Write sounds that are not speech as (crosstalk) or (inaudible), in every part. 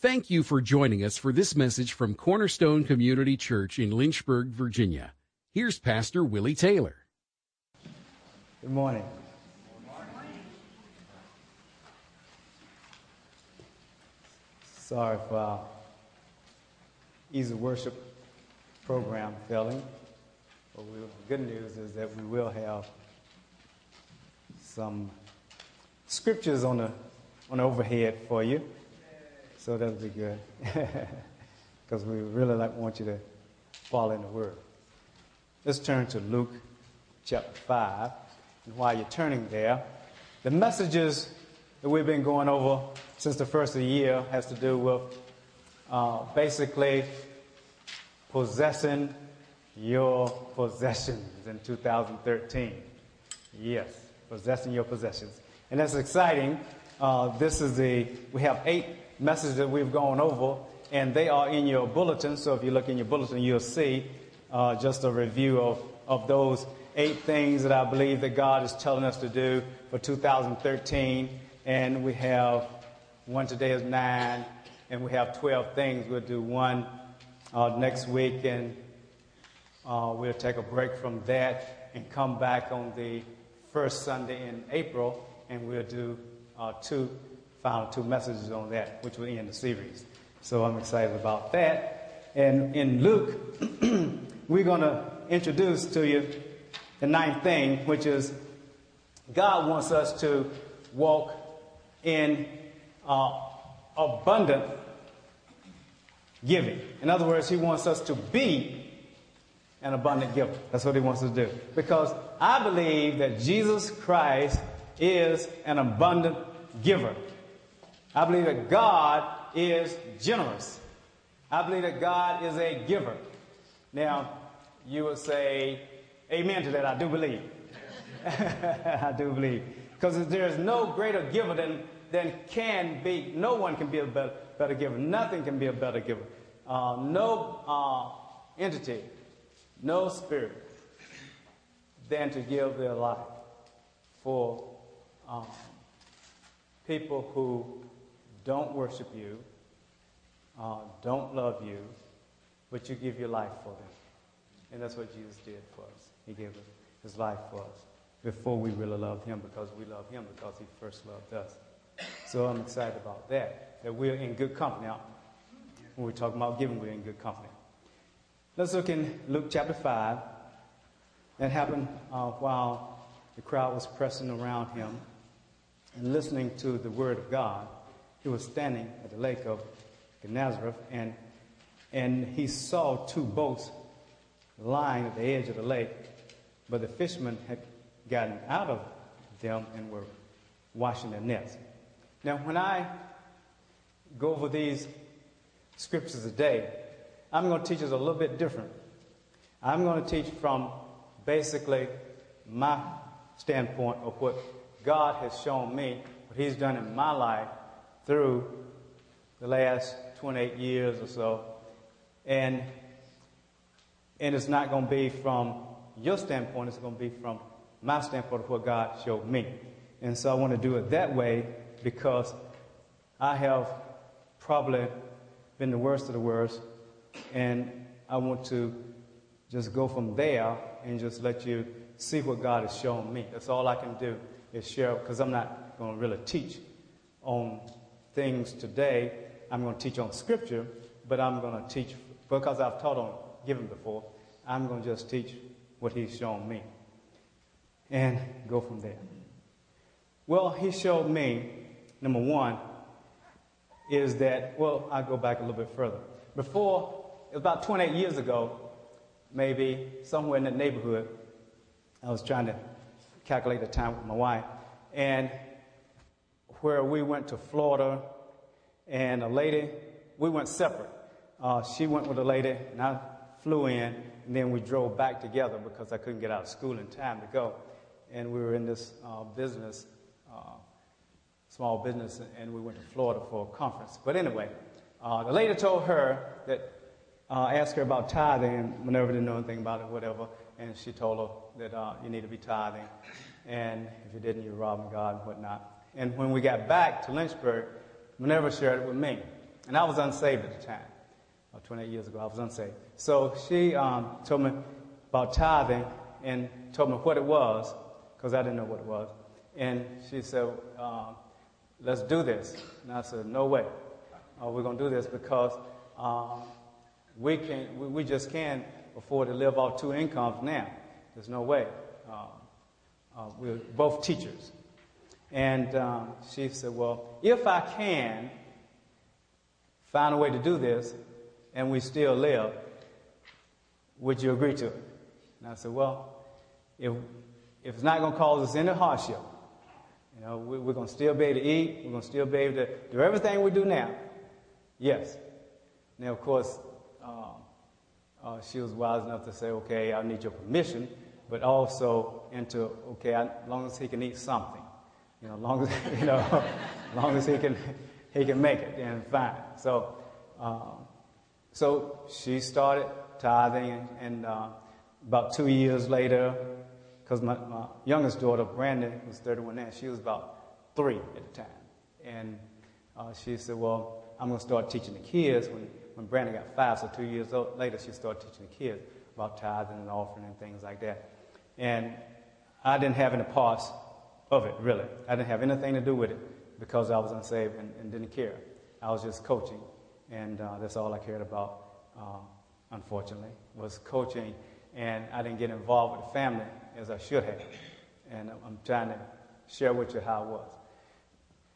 Thank you for joining us for this message from Cornerstone Community Church in Lynchburg, Virginia. Here's Pastor Willie Taylor. Good morning. Sorry for our EasyWorship program failing. But the good news is that we will have some scriptures on the, on the overhead for you. So that'll be good. (laughs) Because we really like, want you to follow in the Word. Let's turn to Luke chapter 5. And while you're turning there, the messages that we've been going over since the first of the year has to do with uh, basically possessing your possessions in 2013. Yes, possessing your possessions. And that's exciting. Uh, this is the, we have eight messages that we've gone over, and they are in your bulletin. So if you look in your bulletin, you'll see uh, just a review of, of those eight things that I believe that God is telling us to do for 2013. And we have one today is nine, and we have 12 things. We'll do one uh, next week, and uh, we'll take a break from that and come back on the first Sunday in April, and we'll do uh, two final two messages on that, which will end the series. So I'm excited about that. And in Luke, (clears throat) we're going to introduce to you the ninth thing, which is God wants us to walk in uh, abundant giving. In other words, He wants us to be an abundant giver. That's what He wants us to do. Because I believe that Jesus Christ is an abundant giver. I believe that God is generous. I believe that God is a giver. Now, you would say, Amen to that. I do believe. (laughs) I do believe. Because there's no greater giver than, than can be, no one can be a better, better giver. Nothing can be a better giver. Uh, no uh, entity, no spirit than to give their life for um, people who don't worship you, uh, don't love you, but you give your life for them. And that's what Jesus did for us. He gave his life for us before we really loved him because we love him because he first loved us. So I'm excited about that, that we're in good company. Now, when we're talking about giving, we're in good company. Let's look in Luke chapter 5. That happened uh, while the crowd was pressing around him and listening to the word of God. He was standing at the lake of Gennesaret, and, and he saw two boats lying at the edge of the lake, but the fishermen had gotten out of them and were washing their nets. Now, when I go over these scriptures today, I'm going to teach us a little bit different. I'm going to teach from basically my standpoint of what God has shown me, what He's done in my life through the last 28 years or so. And, and it's not going to be from your standpoint, it's going to be from my standpoint of what God showed me. And so I want to do it that way because I have probably been the worst of the worst. And I want to just go from there and just let you see what God has shown me. That's all I can do is share because I'm not going to really teach on things today. I'm going to teach on scripture, but I'm going to teach because I've taught on giving before. I'm going to just teach what he's shown me and go from there. Well, he showed me, number one, is that, well, I'll go back a little bit further. Before, about 28 years ago, maybe somewhere in that neighborhood, I was trying to calculate the time with my wife, and where we went to Florida, and a lady, we went separate. Uh, she went with a lady, and I flew in, and then we drove back together because I couldn't get out of school in time to go. And we were in this uh, business, uh, small business, and we went to Florida for a conference. But anyway, uh, the lady told her that, uh, asked her about tithing, and Minerva didn't know anything about it, whatever, and she told her that uh, you need to be tithing, and if you didn't, you're robbing God and whatnot. And when we got back to Lynchburg, Minerva shared it with me. And I was unsaved at the time. About 28 years ago, I was unsaved. So she um, told me about tithing and told me what it was, because I didn't know what it was. And she said, um, let's do this. And I said, no way. Uh, we're going to do this because um, we, can, we, we, just can't afford to live off two incomes now. There's no way. Uh, uh, we're both teachers. And um, she said, well, if I can find a way to do this and we still live, would you agree to it? And I said, well, if, if it's not going to cause us any hardship, you know, we, are going to still be able to eat, we're going to still be able to do everything we do now, yes. Now, of course, uh, uh, she was wise enough to say, okay, I need your permission, but also into, okay, I, as long as he can eat something, you know, long as, (laughs) you know, long as he can, he can make it, then fine. So, um, so she started tithing, and, and uh, about two years later, because my, my, youngest daughter, Brandon, was 31 then, she was about three at the time. And uh, she said, Well, I'm going to start teaching the kids. When, when Brandon got five, so two years later, she started teaching the kids about tithing and offering and things like that. And I didn't have any parts of it, really. I didn't have anything to do with it because I was unsaved and, and didn't care. I was just coaching, and uh, that's all I cared about, uh, unfortunately, was coaching. And I didn't get involved with the family as I should have. And I'm trying to share with you how it was.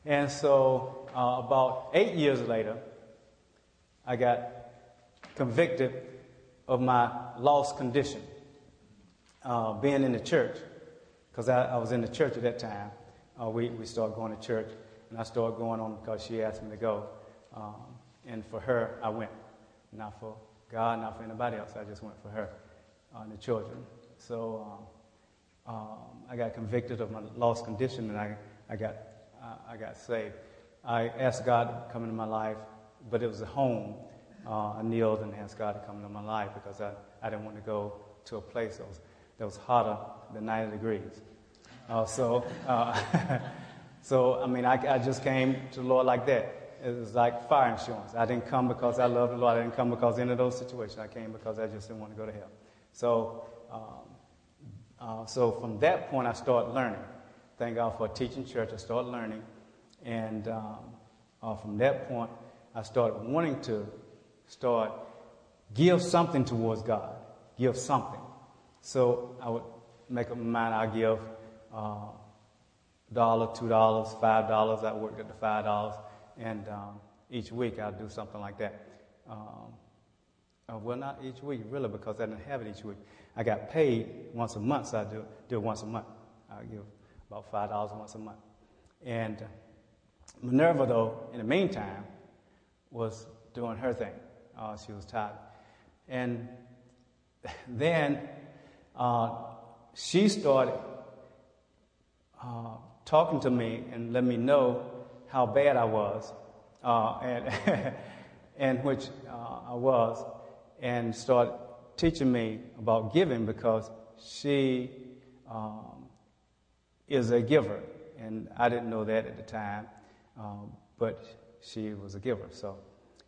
And so, uh, about eight years later, I got convicted of my lost condition, uh, being in the church, because I, I, was in the church at that time. Uh, we, we started going to church, and I started going on because she asked me to go. Um, and for her, I went. Not for God, not for anybody else. I just went for her uh, and the children. So, um, um, I got convicted of my lost condition and I, I, got, uh, I got saved. I asked God to come into my life, but it was at home. Uh, I kneeled and asked God to come into my life because I, I didn't want to go to a place that was, that was hotter than 90 degrees. Uh, so, uh, (laughs) so, I mean, I, I just came to the Lord like that. It was like fire insurance. I didn't come because I loved the Lord. I didn't come because any of those situations. I came because I just didn't want to go to hell. So, um, uh, so from that point, I started learning. Thank God for teaching church. I started learning. And um, uh, from that point, I started wanting to start give something towards God, give something. So I would make up my mind I'll give uh, dollar, two dollars, five dollars. I worked at the five dollars, and um, each week I'd do something like that. Um, uh, well, not each week, really, because I didn't have it each week. I got paid once a month, so I do, do it once a month. I'd give about $5 once a month. And Minerva, though, in the meantime, was doing her thing. Uh, she was tired. And (laughs) then uh, she started uh, talking to me and let me know how bad I was, uh, and, (laughs) and which uh, I was and started teaching me about giving because she um, is a giver. And I didn't know that at the time, um, but she was a giver. So,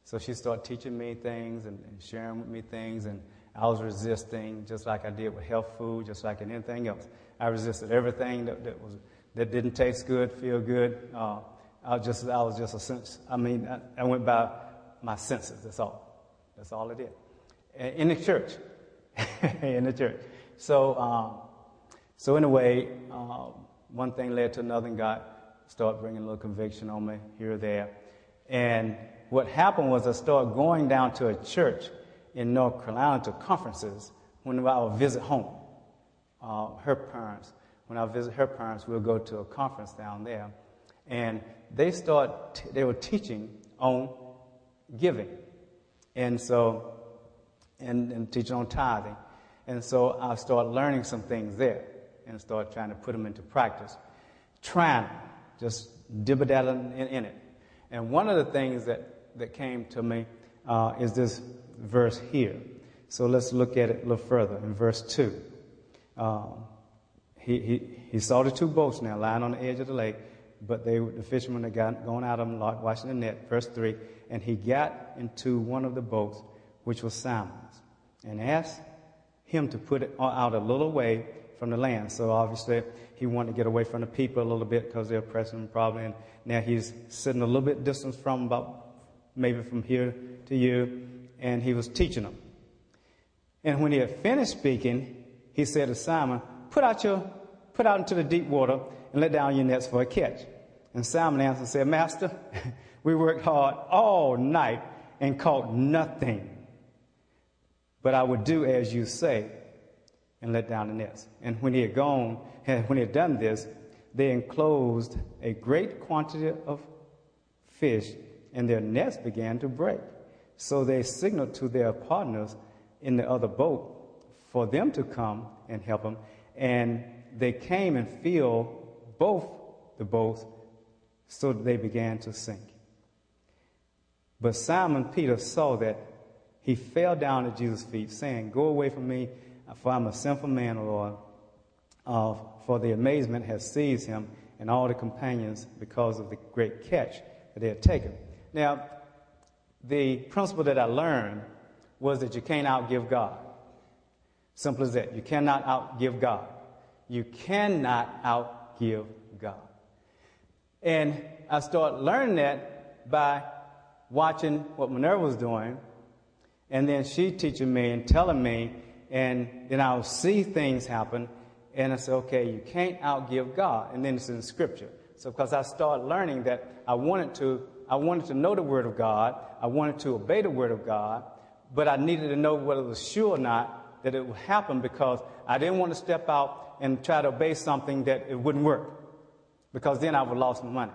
so she started teaching me things and, and, sharing with me things, and I was resisting just like I did with health food, just like in anything else. I resisted everything that, that was that didn't taste good, feel good. Uh, I was just I was just a sense. I mean, I, I went by my senses. That's all. That's all I did in the church, (laughs) in the church. So, um, so way, um, one thing led to another, and God started bringing a little conviction on me here or there. And what happened was I started going down to a church in North Carolina to conferences when I would visit home. Uh, her parents, when I visit her parents, we'll go to a conference down there, and they start. T- they were teaching on giving, and so and, and teaching on tithing. And so I started learning some things there and started trying to put them into practice. Trying, just dibba in, in, it. And one of the things that, that came to me uh, is this verse here. So let's look at it a little further in verse 2. Um, he, he, he saw the two boats now lying on the edge of the lake, but they, the fishermen had got, gone out of them, washing the net. Verse 3 And he got into one of the boats, which was Simon's, and asked him to put it out a little way from the land. So obviously, he wanted to get away from the people a little bit because they're pressing him probably. And now he's sitting a little bit distance from about maybe from here to you, and he was teaching them. And when he had finished speaking, he said to Simon, Put out your put out into the deep water and let down your nets for a catch. And Simon answered and said, Master, (laughs) we worked hard all night and caught nothing. But I would do as you say and let down the nets. And when he had gone, when he had done this, they enclosed a great quantity of fish, and their nets began to break. So they signaled to their partners in the other boat for them to come and help them. And they came and filled both the boats so they began to sink. But Simon Peter saw that he fell down at Jesus' feet, saying, Go away from me, for I'm a sinful man, Lord. Uh, for the amazement has seized him and all the companions because of the great catch that they had taken. Now, the principle that I learned was that you can't outgive God. Simple as that. You cannot outgive God. You cannot outgive God. And I started learning that by watching what Minerva was doing, and then she teaching me and telling me, and then I'll see things happen, and I say, okay, you can't outgive God. And then it's in Scripture. So because I started learning that I wanted to, I wanted to know the Word of God, I wanted to obey the Word of God, but I needed to know whether it was sure or not that it would happen because I didn't want to step out and try to obey something that it wouldn't work because then I would have lost my money.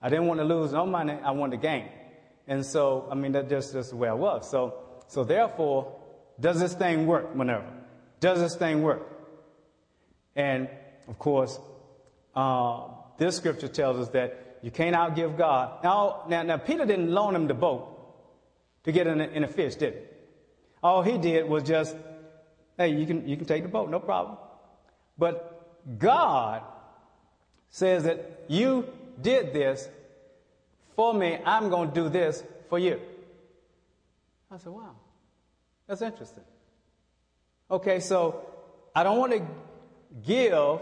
I didn't want to lose no money, I wanted to gain. And so, I mean, that's just, just the way I was. So, so therefore, does this thing work, Minerva? Does this thing work? And of course, uh, this scripture tells us that you can't outgive God. Now, now, now Peter didn't loan him the boat to get in a, in a fish, did he? All he did was just, hey, you can, you can take the boat, no problem. But God says that you did this for me, I'm going to do this for you. I said, wow, that's interesting. Okay, so I don't want to give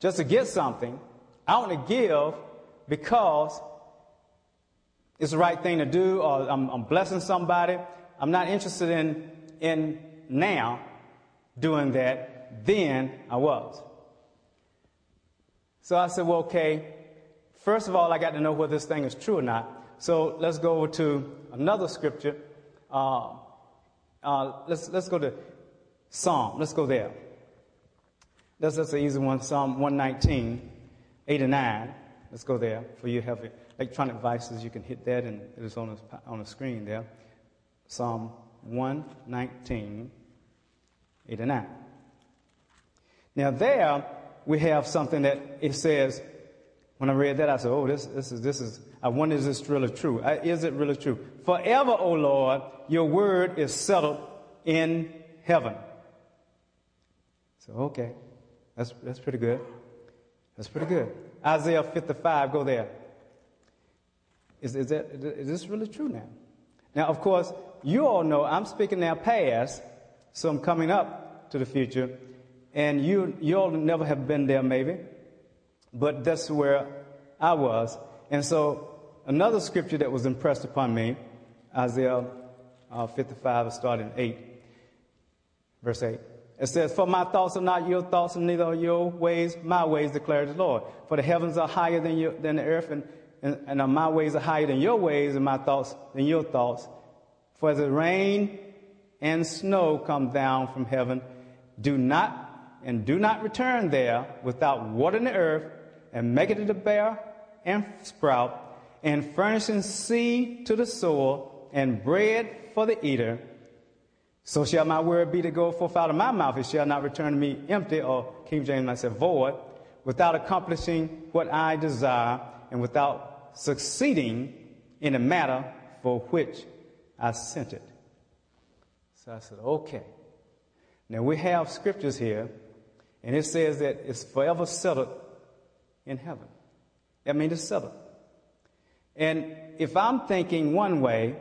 just to get something. I want to give because it's the right thing to do or I'm, I'm blessing somebody. I'm not interested in, in now doing that. Then I was. So I said, well, okay, first of all, I got to know whether this thing is true or not. So let's go over to another scripture. Uh, uh, let's, let's go to Psalm. Let's go there. That's, that's an easy one. Psalm 119, 8 and 9. Let's go there. For you have electronic devices, you can hit that and it is on the, on the screen there. Psalm 119, 8 and 9. Now there, we have something that it says, when I read that, I said, oh, this, this is, this is, I wonder is this really true? Uh, is it really true? Forever, O Lord, your word is settled in heaven. So, okay, that's, that's pretty good. That's pretty good. Isaiah 55, go there. Is, is, that, is this really true now? Now, of course, you all know I'm speaking now past, so I'm coming up to the future. And you, you all never have been there, maybe, but that's where I was. And so, another scripture that was impressed upon me, Isaiah uh, 55, starting 8, verse 8. It says, For my thoughts are not your thoughts, and neither are your ways my ways, declares the Lord. For the heavens are higher than, your, than the earth, and, and, and my ways are higher than your ways, and my thoughts than your thoughts. For as the rain and snow come down from heaven, do not and do not return there without watering the earth and making it to bear and sprout and furnishing seed to the soil and bread for the eater. So shall my word be to go forth out of my mouth. It shall not return to me empty, or King James might say void, without accomplishing what I desire and without succeeding in the matter for which I sent it. So I said, okay. Now we have scriptures here and it says that it's forever settled in heaven. That means it's settled. And if I'm thinking one way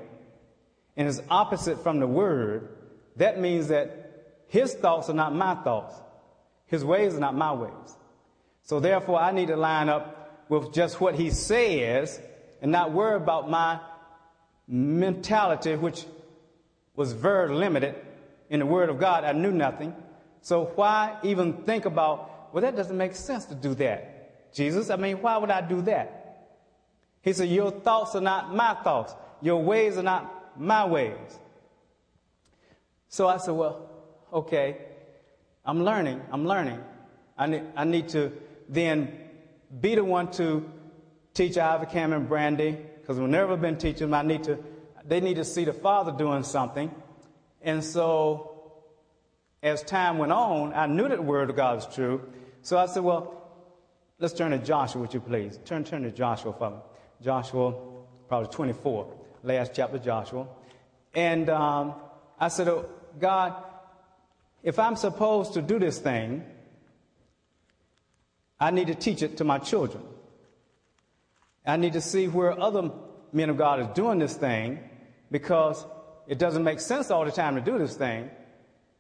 and it's opposite from the word, that means that his thoughts are not my thoughts. His ways are not my ways. So therefore, I need to line up with just what he says and not worry about my mentality, which was very limited in the Word of God. I knew nothing. So why even think about, well, that doesn't make sense to do that. Jesus, I mean, why would I do that? He said, Your thoughts are not my thoughts. Your ways are not my ways. So I said, Well, okay, I'm learning. I'm learning. I need, I need to then be the one to teach Ivy, Cameron, Brandy, because we've never been teaching them. I need to, they need to see the Father doing something. And so, as time went on, I knew that the Word of God was true. So I said, well, let's turn to Joshua, would you please? Turn, turn to Joshua for me. Joshua, probably 24, last chapter Joshua. And um, I said, oh, God, if I'm supposed to do this thing, I need to teach it to my children. I need to see where other men of God is doing this thing because it doesn't make sense all the time to do this thing.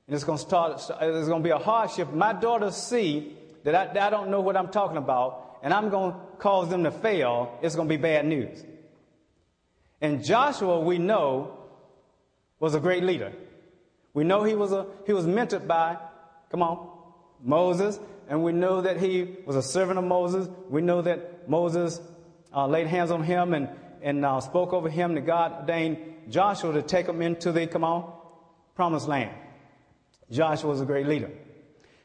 And it's going to start, it's going to be a hardship. My daughters see that I, that I don't know what I'm talking about and I'm going to cause them to fail. It's going to be bad news. And Joshua, we know, was a great leader. We know he was, a, he was mentored by, come on, Moses, and we know that he was a servant of Moses. We know that Moses uh, laid hands on him and, and uh, spoke over him that God ordained Joshua to take him into the, come on, promised land. Joshua was a great leader.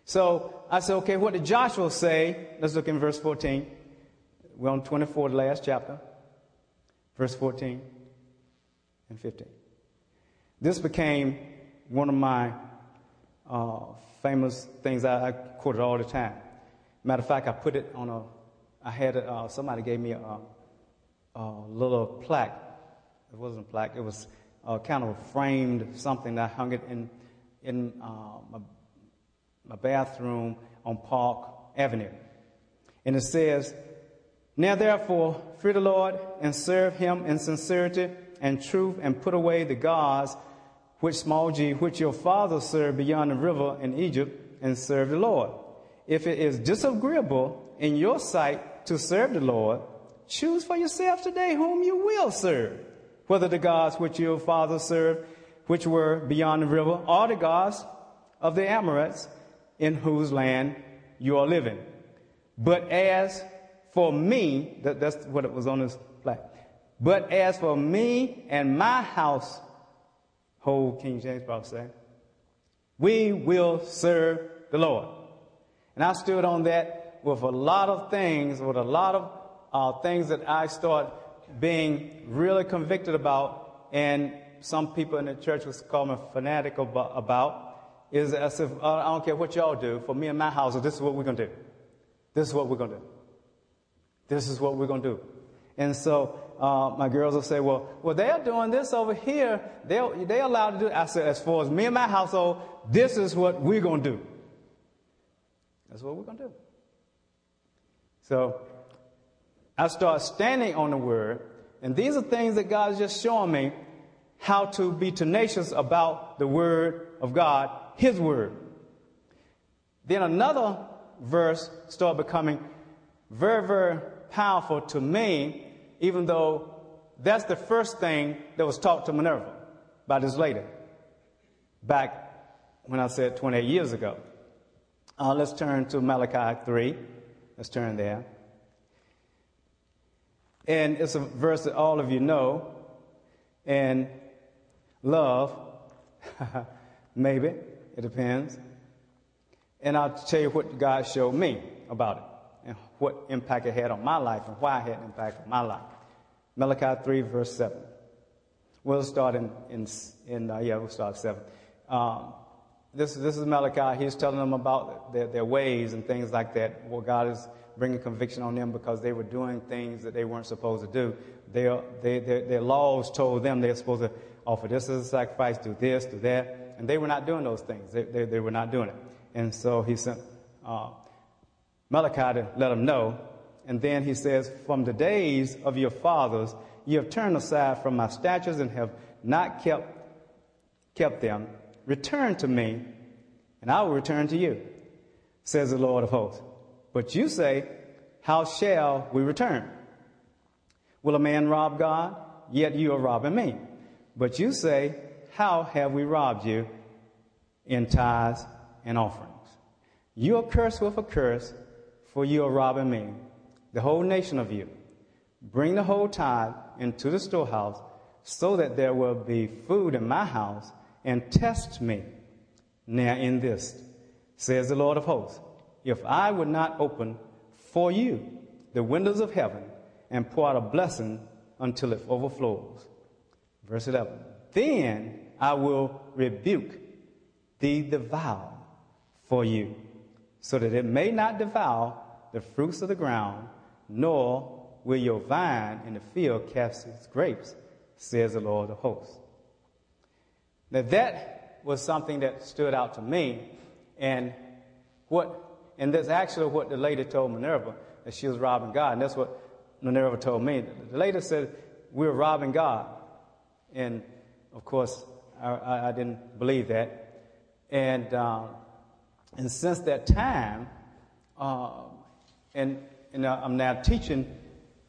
So I said, okay, what did Joshua say? Let's look in verse 14. We're on 24, the last chapter. Verse 14 and 15. This became one of my uh, famous things I, I quoted all the time. Matter of fact, I put it on a I had a, uh, somebody gave me a, a, little plaque. It wasn't a plaque. It was uh, kind of framed something. I hung it in in uh, my, my bathroom on Park Avenue, and it says, "Now therefore, fear the Lord and serve Him in sincerity and truth, and put away the gods which small g which your fathers served beyond the river in Egypt, and serve the Lord. If it is disagreeable in your sight." to serve the Lord, choose for yourself today whom you will serve, whether the gods which your fathers served, which were beyond the river, or the gods of the Amorites in whose land you are living. But as for me, that, that's what it was on this plaque. But as for me and my house, whole King James Bible say, we will serve the Lord. And I stood on that with a lot of things, with a lot of uh, things that I start being really convicted about, and some people in the church was call me fanatic about, is as if uh, I don't care what y'all do. For me and my house, this is what we're going to do. This is what we're going to do. This is what we're going to do. And so uh, my girls will say, well, well, they're doing this over here. They're, they're allowed to do it. I said, as far as me and my household, this is what we're going to do. That's what we're going to do. So I start standing on the word, and these are things that God is just showing me how to be tenacious about the word of God, His word. Then another verse started becoming very, very powerful to me, even though that's the first thing that was taught to Minerva by this lady back when I said 28 years ago. Uh, let's turn to Malachi 3. Let's turn there. And it's a verse that all of you know and love. (laughs) Maybe. It depends. And I'll tell you what God showed me about it what impact it had on my life and why it had an impact on my life. Malachi 3, verse 7. We'll start in, in, in uh, yeah, we'll start 7. Um, this, this is Malachi. He's telling them about their, their ways and things like that. Well, God is bringing conviction on them because they were doing things that they weren't supposed to do. Their, they, their, their laws told them they're supposed to offer this as a sacrifice, do this, do that. And they were not doing those things. They, they, they were not doing it. And so he sent uh, Malachi to let him know. And then he says, From the days of your fathers, you have turned aside from my statutes and have not kept, kept them. Return to me, and I will return to you, says the Lord of hosts. But you say, How shall we return? Will a man rob God? Yet you are robbing me. But you say, How have we robbed you? In tithes and offerings. You are cursed with a curse, for you are robbing me, the whole nation of you. Bring the whole tithe into the storehouse, so that there will be food in my house, and test me now in this, says the Lord of hosts. If I would not open for you the windows of heaven and pour out a blessing until it overflows. Verse 11. Then I will rebuke thee the devour for you, so that it may not devour the fruits of the ground, nor will your vine in the field cast its grapes, says the Lord of hosts. Now that was something that stood out to me, and what, and that's actually what the lady told Minerva that she was robbing God, and that's what Minerva told me. The lady said we were robbing God, and of course I, I didn't believe that, and um, and since that time, uh, and, and I'm now teaching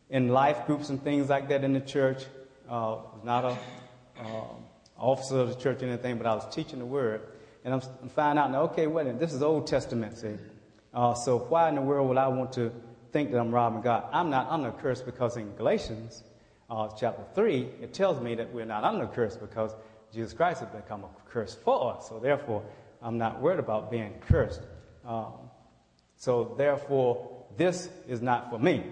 in life groups and things like that in the church. Uh, not a uh, officer of the church or anything, but I was teaching the word, and I'm, I'm finding out now. Okay, wait This is Old Testament, see. Uh, so why in the world would I want to think that I'm robbing God? I'm not under curse because in Galatians uh, chapter three it tells me that we're not under curse because Jesus Christ has become a curse for us. So therefore, I'm not worried about being cursed. Um, so therefore, this is not for me.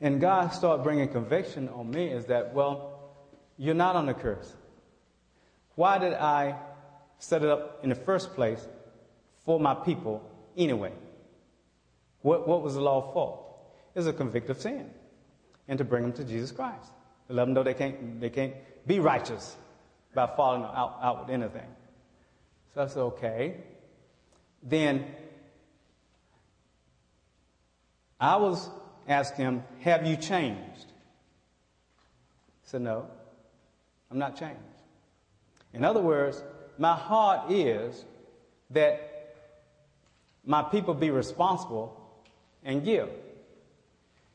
And God started bringing conviction on me is that, well, you're not on the curse. Why did I set it up in the first place for my people anyway? What, what was the law for? It was a convict of sin and to bring them to Jesus Christ. To let them know they can't, they can't be righteous by following out, out with anything. So that's okay. Then I was asked him, Have you changed? He said, No, I'm not changed. In other words, my heart is that my people be responsible and give.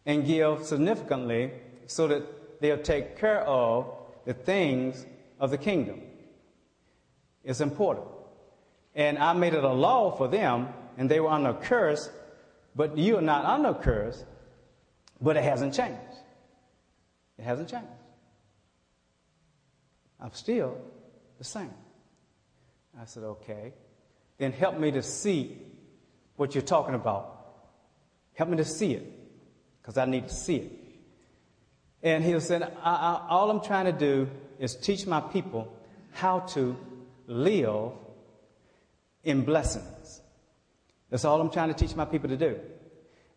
And give significantly so that they'll take care of the things of the kingdom. It's important. And I made it a law for them, and they were under a curse, but you are not under curse, but it hasn't changed. It hasn't changed. I'm still the same. I said, okay. Then help me to see what you're talking about. Help me to see it, because I need to see it. And he said, I, I, all I'm trying to do is teach my people how to live in blessings. That's all I'm trying to teach my people to do.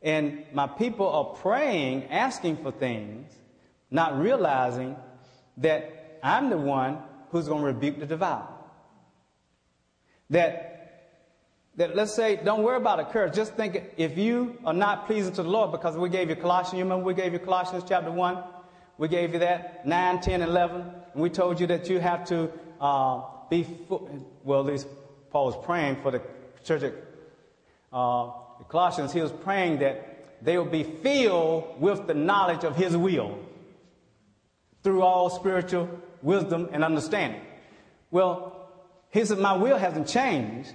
And my people are praying, asking for things, not realizing that I'm the one who's going to rebuke the devourer. That, that let's say, don't worry about a curse. Just think if you are not pleasing to the Lord, because we gave you Colossians, you remember we gave you Colossians chapter 1? We gave you that 9, 10, 11. And we told you that you have to uh, be, well, at least Paul was praying for the church at uh, Colossians. He was praying that they would be filled with the knowledge of his will through all spiritual wisdom and understanding. Well, he said, My will hasn't changed.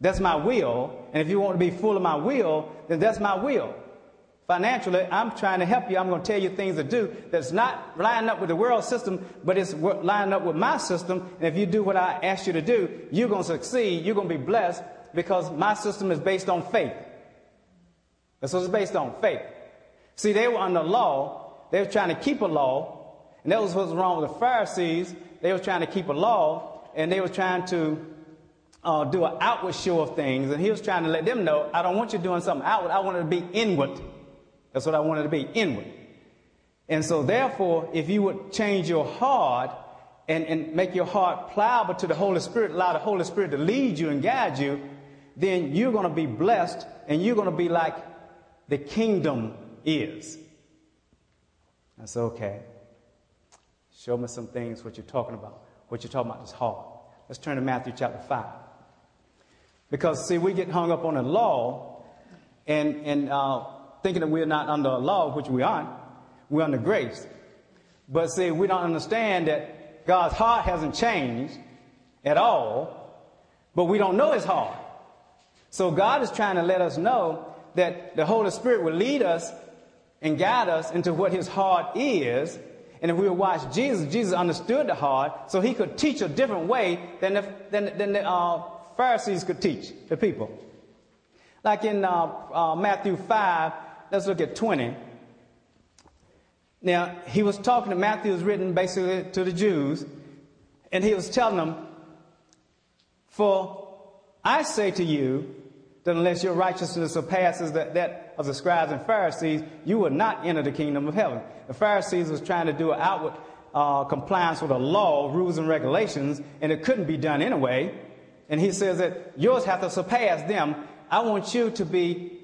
That's my will. And if you want to be full of my will, then that's my will. Financially, I'm trying to help you. I'm going to tell you things to do that's not lining up with the world system, but it's lining up with my system. And if you do what I ask you to do, you're going to succeed. You're going to be blessed because my system is based on faith. That's what it's based on faith. See, they were under law. They were trying to keep a law. And that was what was wrong with the Pharisees. They were trying to keep a law and they were trying to uh, do an outward show of things. And he was trying to let them know, I don't want you doing something outward. I want it to be inward. That's what I wanted to be, inward. And so, therefore, if you would change your heart and, and make your heart pliable to the Holy Spirit, allow the Holy Spirit to lead you and guide you, then you're going to be blessed and you're going to be like the kingdom is. I said, okay. Show me some things, what you're talking about. What you're talking about is hard. Let's turn to Matthew chapter 5. Because, see, we get hung up on the law and, and uh, thinking that we're not under a law, which we aren't. We're under grace. But, see, we don't understand that God's heart hasn't changed at all, but we don't know his heart. So, God is trying to let us know that the Holy Spirit will lead us and guide us into what his heart is. And if we watch Jesus, Jesus understood the heart, so he could teach a different way than the, than, than the uh, Pharisees could teach the people. Like in uh, uh, Matthew 5, let's look at 20. Now, he was talking to Matthew, was written basically to the Jews, and he was telling them, For I say to you, that unless your righteousness surpasses that, that of the scribes and Pharisees, you will not enter the kingdom of heaven. The Pharisees was trying to do an outward uh, compliance with the law, rules, and regulations, and it couldn't be done anyway. And he says that yours have to surpass them. I want you to be,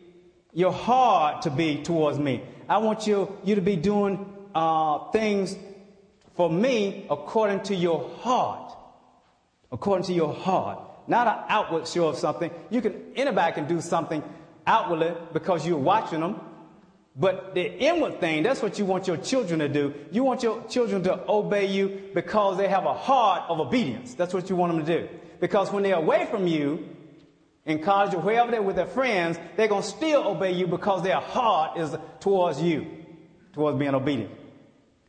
your heart to be towards me. I want you, you to be doing uh, things for me according to your heart. According to your heart not an outward show of something. You can, anybody can do something outwardly because you're watching them. But the inward thing, that's what you want your children to do. You want your children to obey you because they have a heart of obedience. That's what you want them to do. Because when they're away from you, in college or wherever they're with their friends, they're going to still obey you because their heart is towards you, towards being obedient.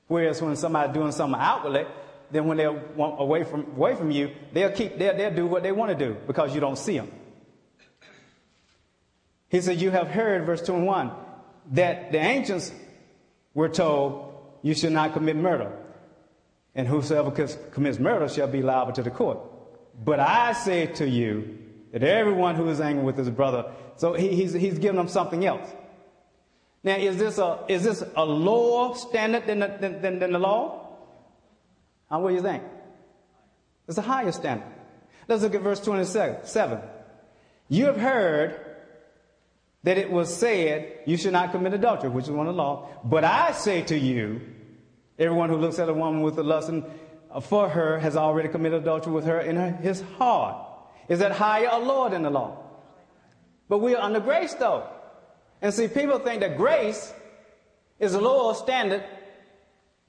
Whereas when somebody's doing something outwardly, then when they're away from, away from you, they'll keep, they'll, they'll do what they want to do because you don't see them. He said, you have heard, verse 2 and 1, that the ancients were told you should not commit murder. And whosoever commits murder shall be liable to the court. But I say to you that everyone who is angry with his brother, so he, he's, he's giving them something else. Now, is this a, is this a lower standard than the, than, than, than the law? How what do you think? It's a higher standard. Let's look at verse 27. You have heard that it was said, You should not commit adultery, which is one of the law. But I say to you, everyone who looks at a woman with a lust uh, for her has already committed adultery with her in her, his heart. Is that higher or lower than the law? But we are under grace, though. And see, people think that grace is a lower standard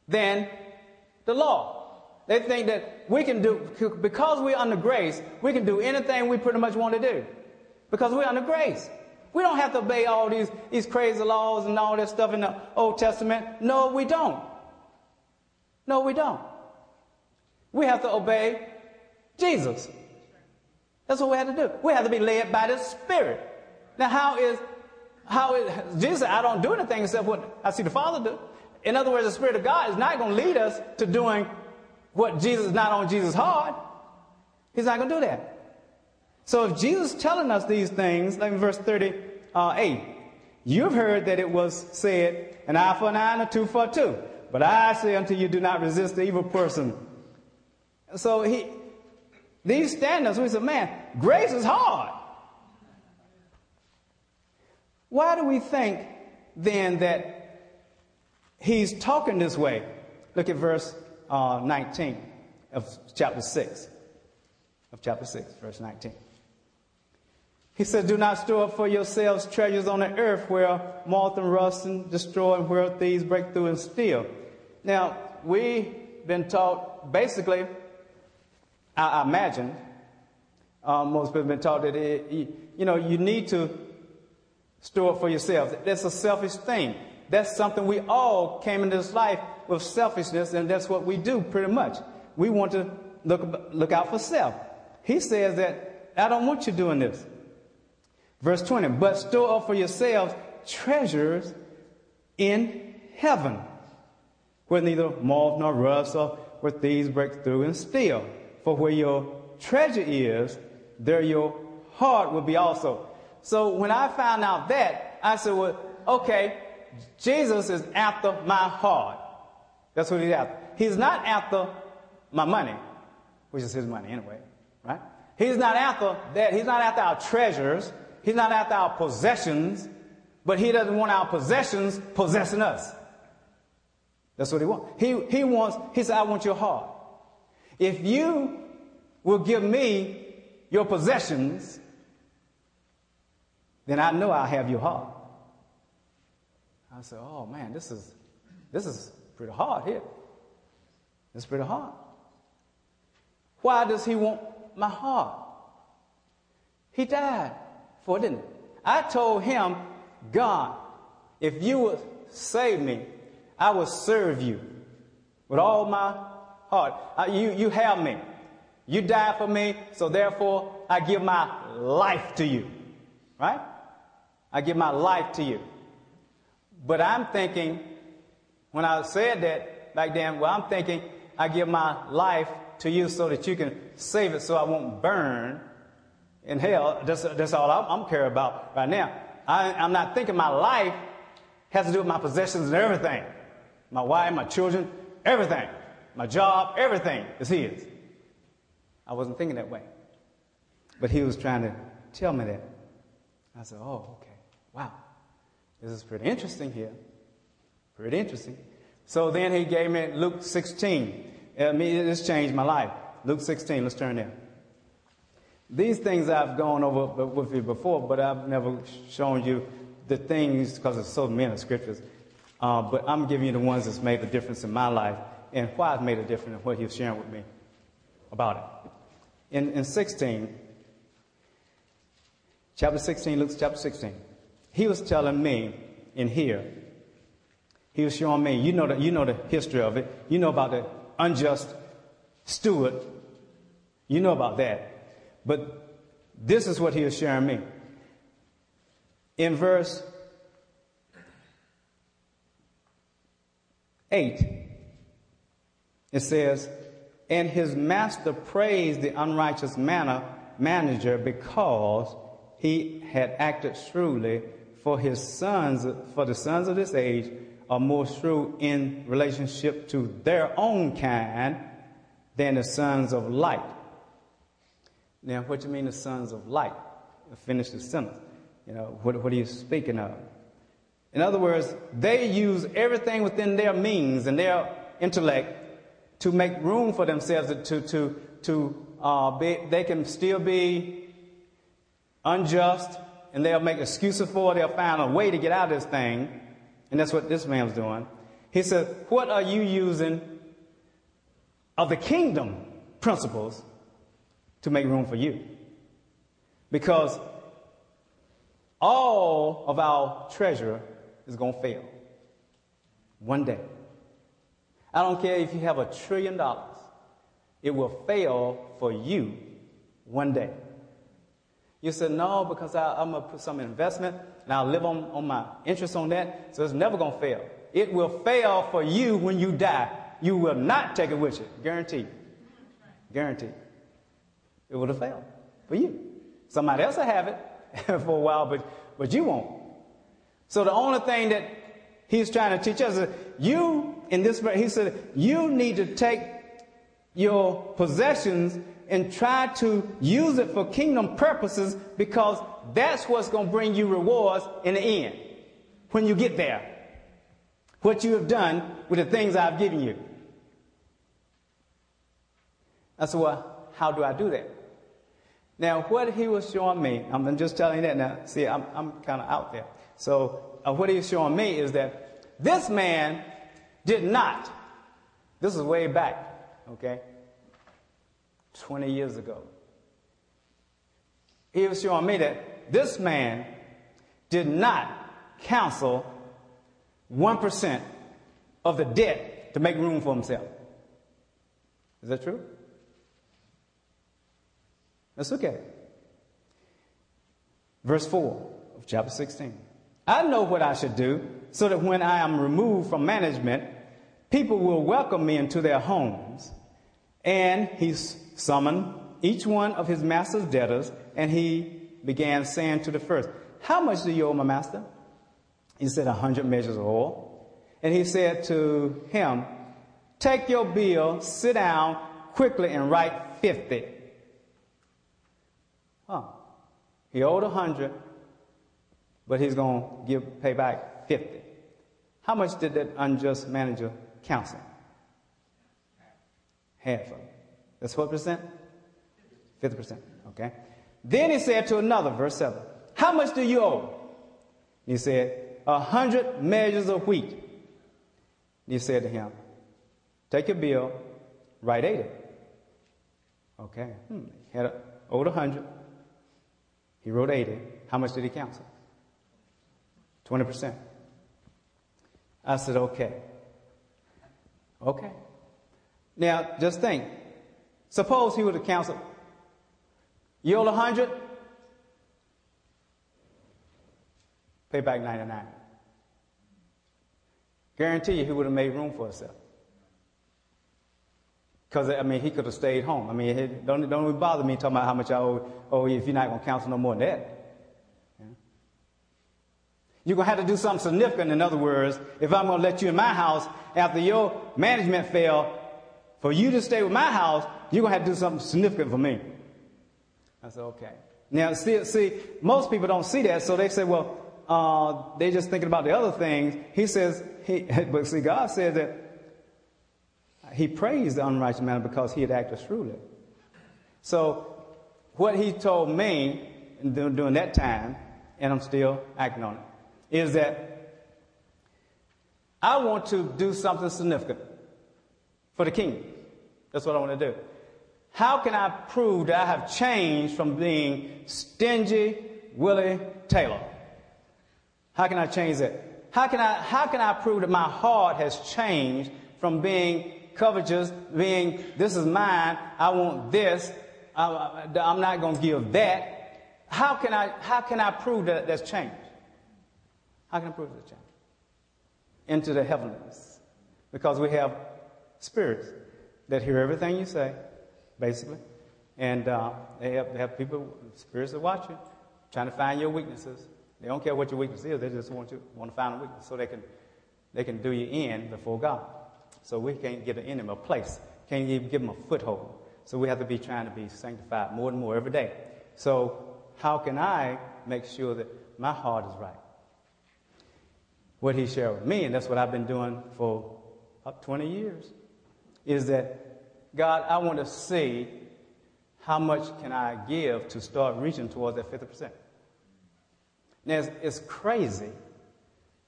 than the law. They think that we can do, because we're under grace, we can do anything we pretty much want to do. Because we're under grace. We don't have to obey all these, these crazy laws and all that stuff in the Old Testament. No, we don't. No, we don't. We have to obey Jesus. That's what we have to do. We have to be led by the Spirit. Now, how is, how is, Jesus I don't do anything except what I see the Father do. In other words, the Spirit of God is not going to lead us to doing what Jesus is not on Jesus' heart, he's not going to do that. So if Jesus is telling us these things, like in verse 38, you've heard that it was said, an eye for an eye and a tooth for a tooth. But I say unto you, do not resist the evil person. So he, these standards, we said, man, grace is hard. Why do we think then that he's talking this way? Look at verse uh, 19 of chapter 6. Of chapter 6, verse 19. He said, Do not store up for yourselves treasures on the earth where moth and rust and destroy and where thieves break through and steal. Now, we've been taught, basically, I, imagine, uh, most people have been taught that, it, you know, you need to store up for yourselves. That's a selfish thing. That's something we all came into this life with selfishness, and that's what we do pretty much. We want to look, look out for self. He says that I don't want you doing this. Verse 20, but store up for yourselves treasures in heaven, where neither moth nor rust or where thieves break through and steal. For where your treasure is, there your heart will be also. So when I found out that, I said, well, okay, Jesus is after my heart. That's what he's after. He's not after my money, which is his money anyway, right? He's not after that. He's not after our treasures. He's not after our possessions. But he doesn't want our possessions possessing us. That's what he wants. He, he wants, he said, I want your heart. If you will give me your possessions, then I know I'll have your heart. I said, oh man, this is, this is pretty hard here. It's pretty hard. Why does he want my heart? He died for it, didn't he? I told him, God, if you would save me, I will serve you with all my heart. I, you, you have me. You died for me, so therefore I give my life to you. Right? I give my life to you. But I'm thinking, when I said that back then, well, I'm thinking I give my life to you so that you can save it so I won't burn in hell. That's, that's all I'm, I'm care about right now. I, I'm not thinking my life has to do with my possessions and everything. My wife, my children, everything. My job, everything is his. I wasn't thinking that way. But he was trying to tell me that. I said, oh, okay. Wow. This is pretty interesting here. Pretty interesting. So then he gave me Luke 16. I mean, this changed my life. Luke 16, let's turn there. These things I've gone over with you before, but I've never shown you the things because there's so many scriptures. Uh, but I'm giving you the ones that's made the difference in my life and why it's made a difference and what he was sharing with me about it. In, in 16, chapter 16, Luke chapter 16, he was telling me in here, he was showing me, you know, the, you know the history of it. You know about the unjust steward. You know about that. But this is what he was sharing me. In verse 8, it says, And his master praised the unrighteous manner, manager because he had acted shrewdly for his sons, for the sons of this age are more shrewd in relationship to their own kind than the sons of light. Now, what do you mean the sons of light? Finish the sentence. You know, what, what are you speaking of? In other words, they use everything within their means and their intellect to make room for themselves to, to, to uh, be, they can still be unjust and they'll make excuses for it. They'll find a way to get out of this thing. And that's what this man was doing. He said, What are you using of the kingdom principles to make room for you? Because all of our treasure is going to fail one day. I don't care if you have a trillion dollars, it will fail for you one day. You said, no, because I, am going to put some investment and I'll live on, on my interest on that, so it's never going to fail. It will fail for you when you die. You will not take it with you. Guaranteed. Guaranteed. It would have failed for you. Somebody else will have it (laughs) for a while, but, but you won't. So the only thing that he's trying to teach us is you, in this, he said, you need to take your possessions and try to use it for kingdom purposes because that's what's going to bring you rewards in the end when you get there. What you have done with the things I've given you. I said, Well, how do I do that? Now, what he was showing me, I'm just telling you that now. See, I'm, I'm kind of out there. So, uh, what he was showing me is that this man did not, this is way back, okay? 20 years ago. He was showing me that this man did not cancel 1% of the debt to make room for himself. Is that true? Let's look at it. Verse 4 of chapter 16. I know what I should do so that when I am removed from management, people will welcome me into their homes. And he's summoned each one of his master's debtors, and he began saying to the first, How much do you owe my master? He said, A hundred measures of oil. And he said to him, Take your bill, sit down quickly, and write fifty. Huh. He owed a hundred, but he's going to give pay back 50. How much did that unjust manager counsel? Half of it. That's what percent? 50%. Okay. Then he said to another, verse 7, How much do you owe? He said, A hundred measures of wheat. He said to him, Take your bill, write 80. Okay. Hmm. He had a, owed 100. He wrote 80. How much did he cancel? 20%. I said, okay. Okay. Now, just think. Suppose he would have counseled. You owe 100, pay back 99. Guarantee you he would have made room for himself. Because, I mean, he could have stayed home. I mean, don't, don't even bother me talking about how much I owe, owe you if you're not going to counsel no more than that. You're going to have to do something significant. In other words, if I'm going to let you in my house after your management failed, for you to stay with my house, you're going to have to do something significant for me. I said, okay. Now, see, see most people don't see that, so they say, well, uh, they're just thinking about the other things. He says, he, (laughs) but see, God says that he praised the unrighteous man because he had acted shrewdly. So, what he told me during that time, and I'm still acting on it, is that I want to do something significant for the kingdom. That's what I want to do. How can I prove that I have changed from being stingy Willie Taylor? How can I change that? How can I, how can I prove that my heart has changed from being covetous, being this is mine, I want this, I, am not going to give that? How can I, how can I prove that that's changed? How can I prove the change? Into the heavens. Because we have spirits that hear everything you say, basically. And uh, they, have, they have people, spirits that watch you, trying to find your weaknesses. They don't care what your weakness is, they just want you want to find a weakness so they can they can do you in before God. So we can't give the enemy a place. Can't even give them a foothold. So we have to be trying to be sanctified more and more every day. So how can I make sure that my heart is right? what he shared with me, and that's what I've been doing for up 20 years, is that, God, I want to see how much can I give to start reaching towards that 50%. Now, it's, it's crazy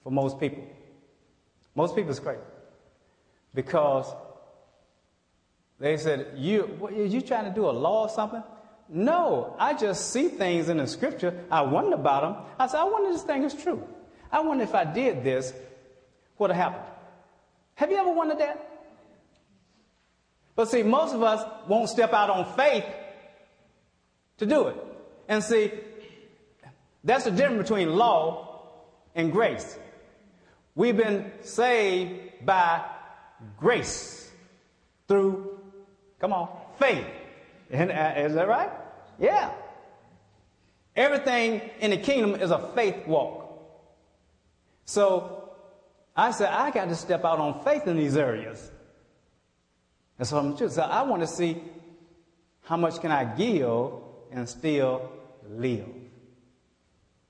for most people. Most people, it's crazy. Because they said, you, what, are you trying to do a law or something? No, I just see things in the scripture. I wonder about them. I said, I wonder if this thing is true. I wonder if I did this, what would have happened? Have you ever wondered that? But see, most of us won't step out on faith to do it. And see, that's the difference between law and grace. We've been saved by grace through, come on, faith. Uh, is that right? Yeah. Everything in the kingdom is a faith walk. So I said, I got to step out on faith in these areas. That's what I'm doing. So I want to see how much can I give and still live.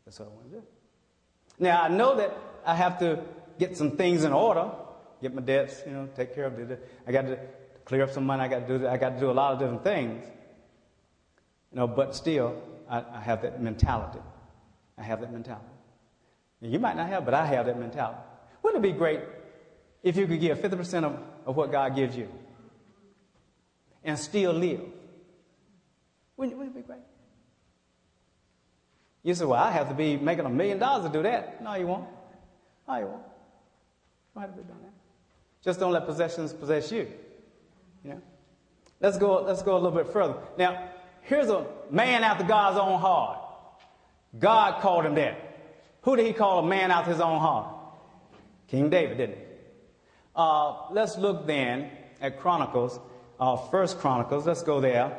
That's what I want to do. Now I know that I have to get some things in order, get my debts, you know, take care of it. I got to clear up some money. I got to do. I got to do a lot of different things. You know, but still, I, I have that mentality. I have that mentality. You might not have, but I have that mentality. Wouldn't it be great if you could give 50% of, of what God gives you and still live? Wouldn't, wouldn't it be great? You say, well, I have to be making a million dollars to do that. No, you won't. No, you won't. You have to be doing that. Just don't let possessions possess you. You know? Let's go, let's go a little bit further. Now, here's a man after God's own heart. God called him that. Who did he call a man after his own heart? King David, didn't he? Uh, let's look then at Chronicles, uh, First Chronicles. Let's go there,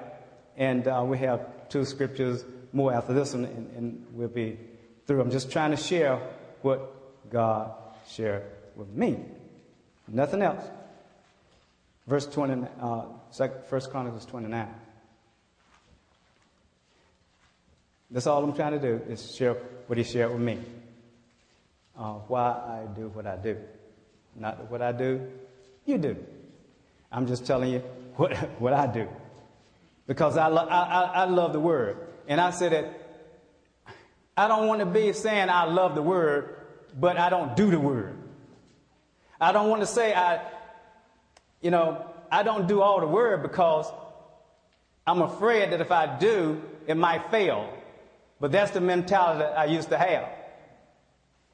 and uh, we have two scriptures more after this, and, and, and, we'll be through. I'm just trying to share what God shared with me, nothing else. Verse 20, uh, First Chronicles 29. That's all I'm trying to do is share what he shared with me. uh, why I do what I do. Not what I do, you do. I'm just telling you what, what I do. Because I, lo- I, I, I love the word. And I said that I don't want to be saying I love the word, but I don't do the word. I don't want to say I, you know, I don't do all the word because I'm afraid that if I do, it might fail. But that's the mentality that I used to have.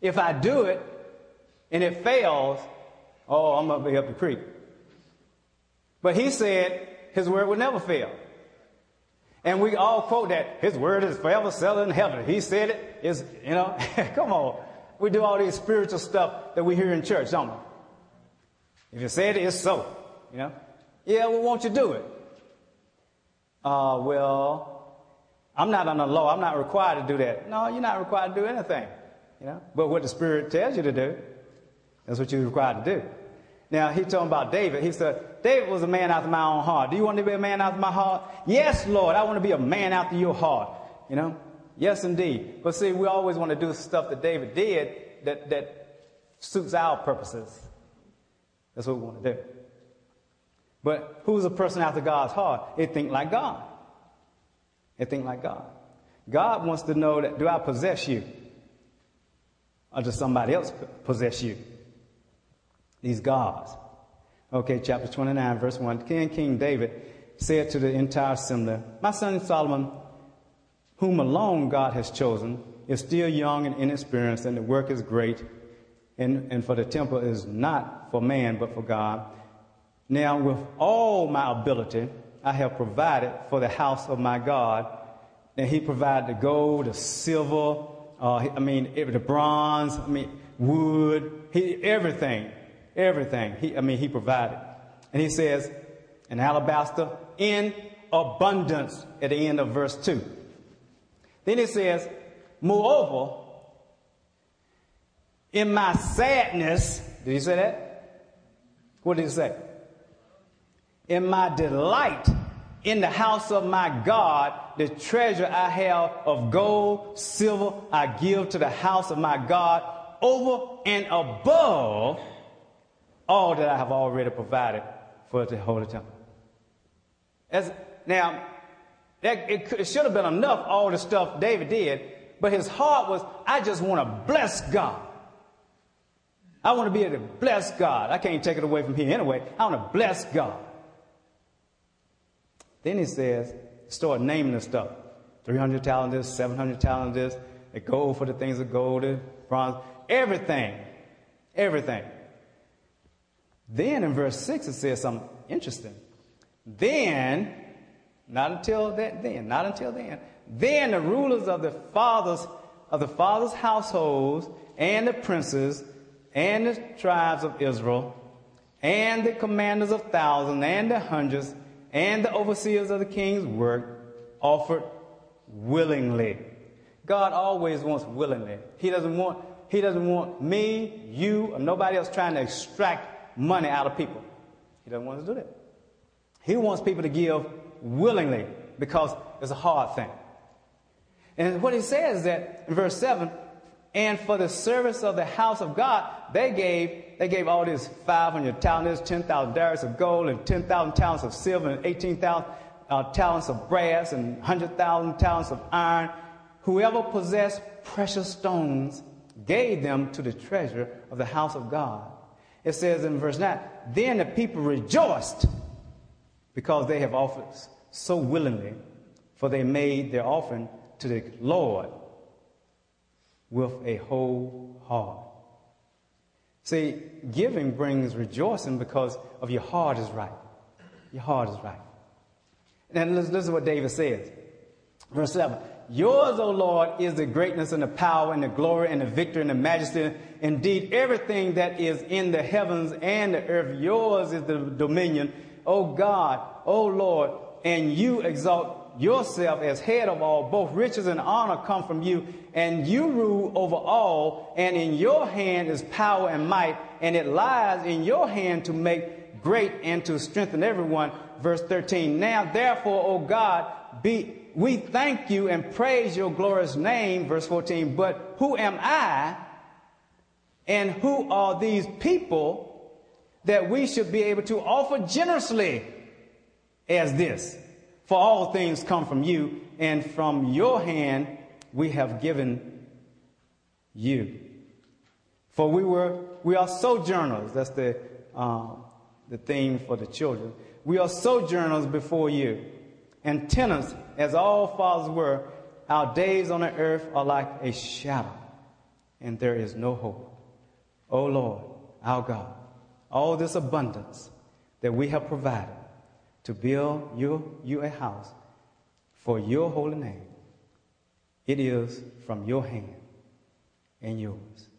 If I do it and it fails, oh, I'm going to be up the creek. But he said his word would never fail. And we all quote that his word is forever settled in heaven. He said it is, you know, (laughs) come on. We do all these spiritual stuff that we hear in church, don't we? If you said it, it's so, you know. Yeah, well, won't you do it? Uh, well, I'm not the law. I'm not required to do that. No, you're not required to do anything, you know. But what the Spirit tells you to do, that's what you're required to do. Now, he told about David. He said, David was a man after my own heart. Do you want to be a man after my heart? Yes, Lord, I want to be a man after your heart. You know? Yes, indeed. But see, we always want to do stuff that David did that, that suits our purposes. That's what we want to do. But who's a person after God's heart? They think like God. They think like God. God wants to know that do I possess you? Or does somebody else possess you? These gods. Okay, chapter 29, verse 1. King King David said to the entire assembly, My son Solomon, whom alone God has chosen, is still young and inexperienced, and the work is great. And, and for the temple is not for man, but for God. Now, with all my ability, I have provided for the house of my God. And he provided the gold, the silver, uh, I mean, the bronze, I mean, wood, he, everything, everything. He, I mean, he provided. And he says, an alabaster in abundance at the end of verse 2. Then he says, moreover, in my sadness, did he say that? What did he say? In my delight in the house of my God, the treasure I have of gold, silver, I give to the house of my God over and above all that I have already provided for the holy temple. As, now, that, it, it should have been enough, all the stuff David did, but his heart was, I just want to bless God. I want to be able to bless God. I can't take it away from here anyway. I want to bless God. Then he says, start naming the stuff. 300 talent this, 700 talent this, the gold for the things of gold, bronze, everything. Everything. Then in verse 6 it says something interesting. Then, not until that then, not until then, then the rulers of the fathers of the fathers' households and the princes and the tribes of Israel and the commanders of thousands and the hundreds and the overseers of the king's work offered willingly. God always wants willingly. He doesn't want, he doesn't want me, you, or nobody else trying to extract money out of people. He doesn't want us to do that. He wants people to give willingly because it's a hard thing. And what he says is that in verse 7, and for the service of the house of God, they gave they gave all these 500 talents, 10,000 darics of gold, and 10,000 talents of silver, and 18,000 uh, talents of brass, and 100,000 talents of iron. Whoever possessed precious stones gave them to the treasure of the house of God. It says in verse 9, Then the people rejoiced because they have offered so willingly, for they made their offering to the Lord with a whole heart. See, giving brings rejoicing because of your heart is right. Your heart is right. And listen, listen to what David says. Verse 7. Yours, O Lord, is the greatness and the power and the glory and the victory and the majesty. Indeed, everything that is in the heavens and the earth, yours is the dominion. O God, O Lord, and you exalt yourself as head of all, both riches and honor come from you, and you rule over all, and in your hand is power and might, and it lies in your hand to make great and to strengthen everyone. Verse 13. Now therefore, O God, be, we thank you and praise your glorious name. Verse 14. But who am I And who are these people that we should be able to offer generously as this? For all things come from you, and from your hand we have given you. For we were, we are sojourners. That's the, um, the theme for the children. We are sojourners before you, and tenants, as all fathers were. Our days on the earth are like a shadow, and there is no hope. O Lord, our God, all this abundance that we have provided to build you, you a house for your holy name, it is from your hand and yours.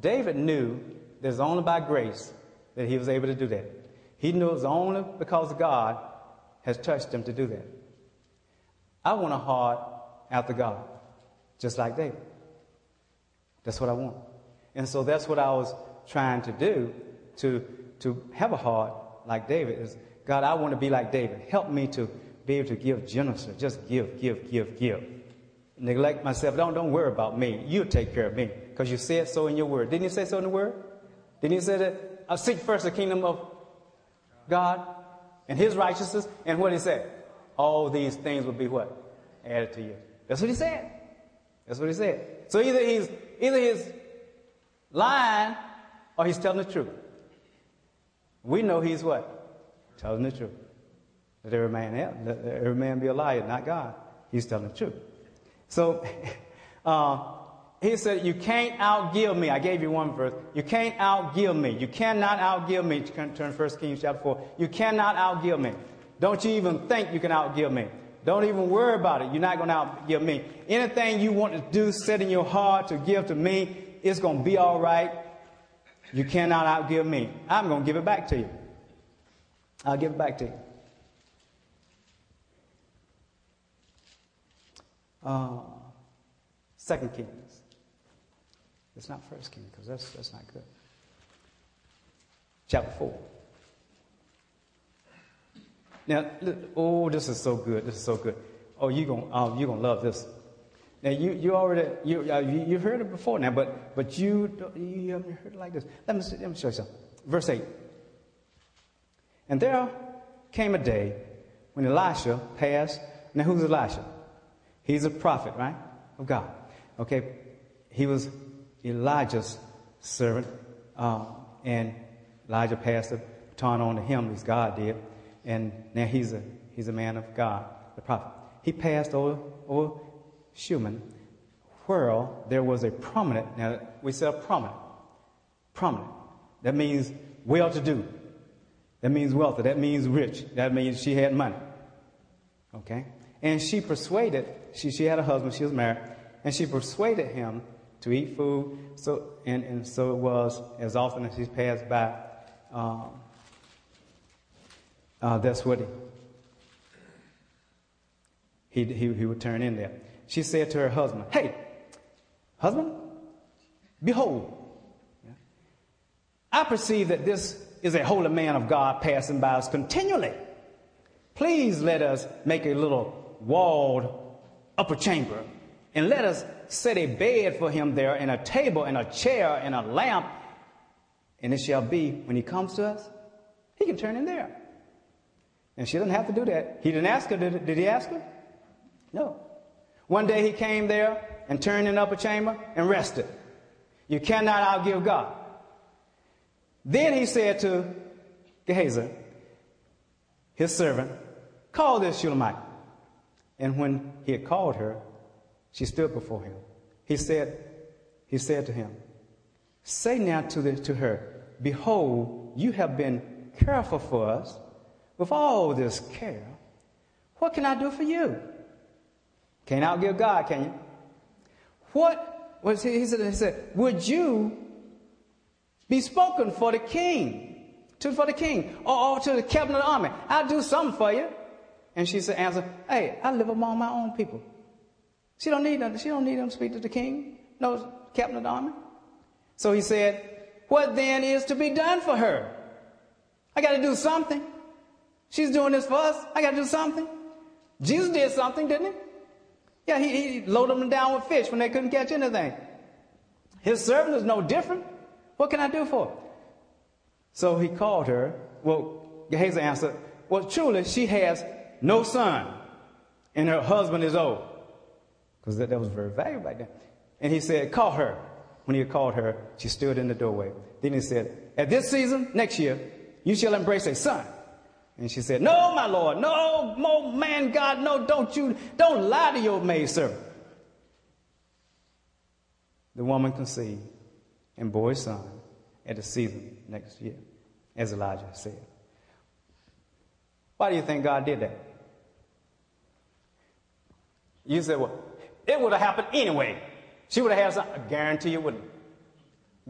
David knew that it's only by grace that he was able to do that. He knew it was only because God has touched him to do that. I want a heart after God, just like David. That's what I want. And so that's what I was trying to do to, to have a heart like David is God, I want to be like David. Help me to be able to give generously. Just give, give, give, give. Neglect myself. Don't, don't worry about me. You take care of me because you said so in your word. Didn't you say so in the word? Didn't you say that? I'll seek first the kingdom of God and his righteousness. And what he said? All these things will be what? Added to you. That's what he said. That's what he said. So either he's, either he's lying or he's telling the truth. We know he's what? Telling the truth. Let every man, let every man be a liar, not God. He's telling the truth. So, (laughs) uh, he said, You can't outgive me. I gave you one verse. You can't outgive me. You cannot outgive me. Turn 1 Kings chapter 4. You cannot outgive me. Don't you even think you can outgive me. Don't even worry about it. You're not going to outgive me. Anything you want to do, set in your heart to give to me, it's going to be all right. You cannot outgive me. I'm going to give it back to you. I'll give it back to you. Uh, Second Kings. It's not First King because that's that's not good. Chapter four. Now, oh, this is so good. This is so good. Oh, you gonna oh, you gonna love this. Now you, you already you, uh, you you've heard it before now, but but you you haven't heard it like this. Let me let me show you something. Verse eight. And there came a day when Elisha passed. Now who's Elisha? He's a prophet, right, of God. Okay, he was Elijah's servant, uh, and Elijah passed the baton on to him, as God did, and now he's a he's a man of God, the prophet. He passed over over Shunem, where there was a prominent, now we said prominent, prominent. That means well to do. That means wealthy. That means rich. That means she had money. Okay? And she persuaded, she, she had a husband, she was married, and she persuaded him to eat food. So, and, and so it was as often as he passed by. Um, uh, that's what he, he, he, he would turn in there she said to her husband, Hey, husband, behold, I perceive that this is a holy man of God passing by us continually. Please let us make a little walled upper chamber and let us set a bed for him there and a table and a chair and a lamp. And it shall be when he comes to us, he can turn in there. And she doesn't have to do that. He didn't ask her, did, did he ask her? No. One day he came there and turned in upper chamber and rested. You cannot outgive God. Then he said to Gehazi, his servant, call this Shunammite. And when he had called her, she stood before him. He said, he said to him, say now to, the, to her, behold, you have been careful for us with all this care. What can I do for you? Can't outgive God, can you? What was he, he said? He said, "Would you be spoken for the king, to for the king, or, or to the captain of the army? I'll do something for you." And she said, "Answer, hey, I live among my own people. She don't need them. She don't need them to speak to the king, no captain of the army." So he said, "What then is to be done for her? I got to do something. She's doing this for us. I got to do something. Jesus did something, didn't he?" Yeah, he, he loaded them down with fish when they couldn't catch anything. His servant is no different. What can I do for her? So he called her. Well, Gehazi answered, Well, truly, she has no son, and her husband is old. Because that, that was very valuable back then. And he said, Call her. When he called her, she stood in the doorway. Then he said, At this season, next year, you shall embrace a son. And she said, No, my Lord, no, no, man, God, no, don't you, don't lie to your maidservant. The woman conceived and bore a son at the season next year, as Elijah said. Why do you think God did that? You said, well, it would have happened anyway. She would have had something. I guarantee it wouldn't.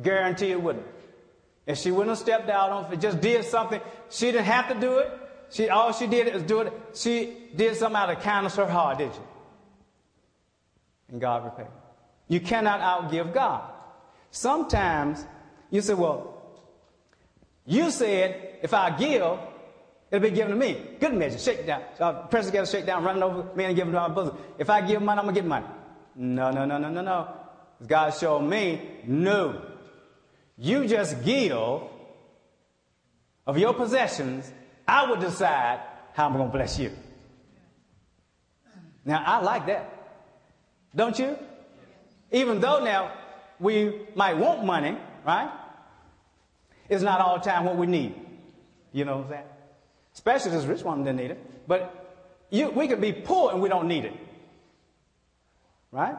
Guarantee it wouldn't. If she wouldn't have stepped out on it, just did something, she didn't have to do it. She all she did is do it. She did something out of kindness of her heart, did she? And God repaid. You cannot outgive God. Sometimes you say, well, you said if I give, it'll be given to me. Good measure, shake down. So I press together, shake down, run over me and give it to my bosom. If I give money, I'm gonna get money. No, no, no, no, no, no. God showed me, no. You just give of your possessions. I will decide how I'm gonna bless you. Now I like that. Don't you? Even though now we might want money, right? It's not all the time what we need. You know what I'm saying? Especially this rich woman didn't need it. But you, we could be poor and we don't need it. Right?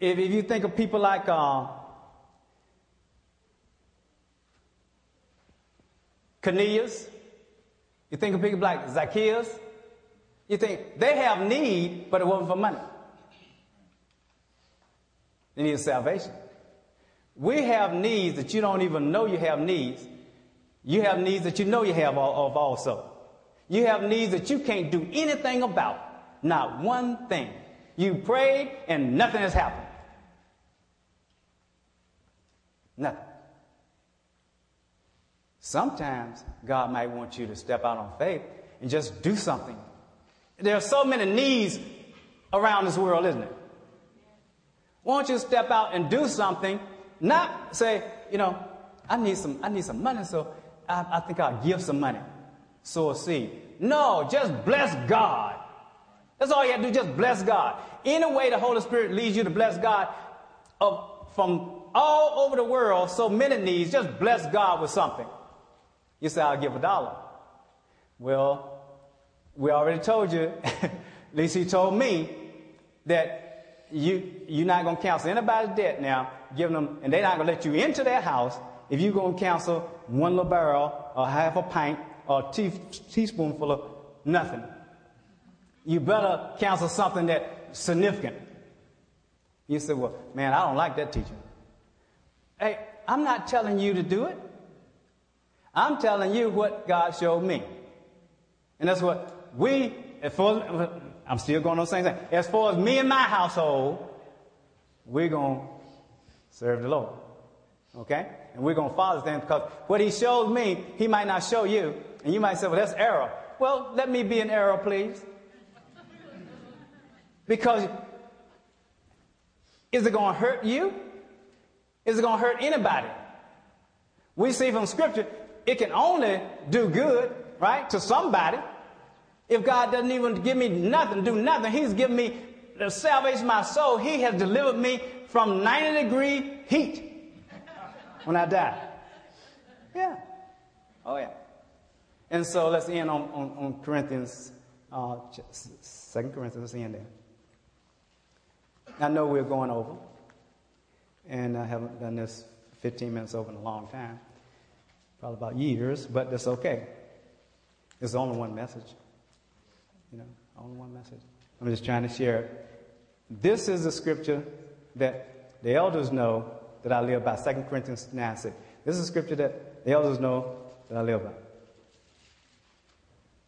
If, if you think of people like uh, Cornelius, you think of people like Zacchaeus, you think they have need, but it wasn't for money. They need salvation. We have needs that you don't even know you have needs. You have needs that you know you have of also. You have needs that you can't do anything about. Not one thing. You prayed and nothing has happened. Nothing. Sometimes God might want you to step out on faith and just do something. There are so many needs around this world, isn't it? Won't you step out and do something? Not say, you know, I need some, I need some money, so I, I think I'll give some money. Sow a seed. No, just bless God. That's all you have to do, just bless God. Any way the Holy Spirit leads you to bless God from all over the world, so many needs, just bless God with something. You say, I'll give a dollar. Well, we already told you, (laughs) at least he told me, that you, you're not going to cancel anybody's debt now, giving them, and they're not going to let you into their house if you're going to cancel one little barrel or half a pint or a tea, teaspoonful of nothing. You better cancel something that's significant. You say, well, man, I don't like that teaching. Hey, I'm not telling you to do it. I'm telling you what God showed me. And that's what we, as far as, I'm still going on the same thing. As far as me and my household, we're going to serve the Lord. Okay? And we're going to follow things because what he showed me, he might not show you. And you might say, well, that's error. Well, let me be an error, please. Because is it going to hurt you? Is it going to hurt anybody? We see from scripture, it can only do good, right, to somebody. If God doesn't even give me nothing, do nothing, He's given me the salvation of my soul. He has delivered me from 90 degree heat when I die. Yeah. Oh, yeah. And so let's end on, on, on Corinthians, uh, 2 Corinthians, let's end there. I know we're going over, and I haven't done this 15 minutes over in a long time, probably about years, but that's okay. It's only one message. You know, only one message. I'm just trying to share. This is the scripture that the elders know that I live by. 2 Corinthians 9 6. This is a scripture that the elders know that I live by.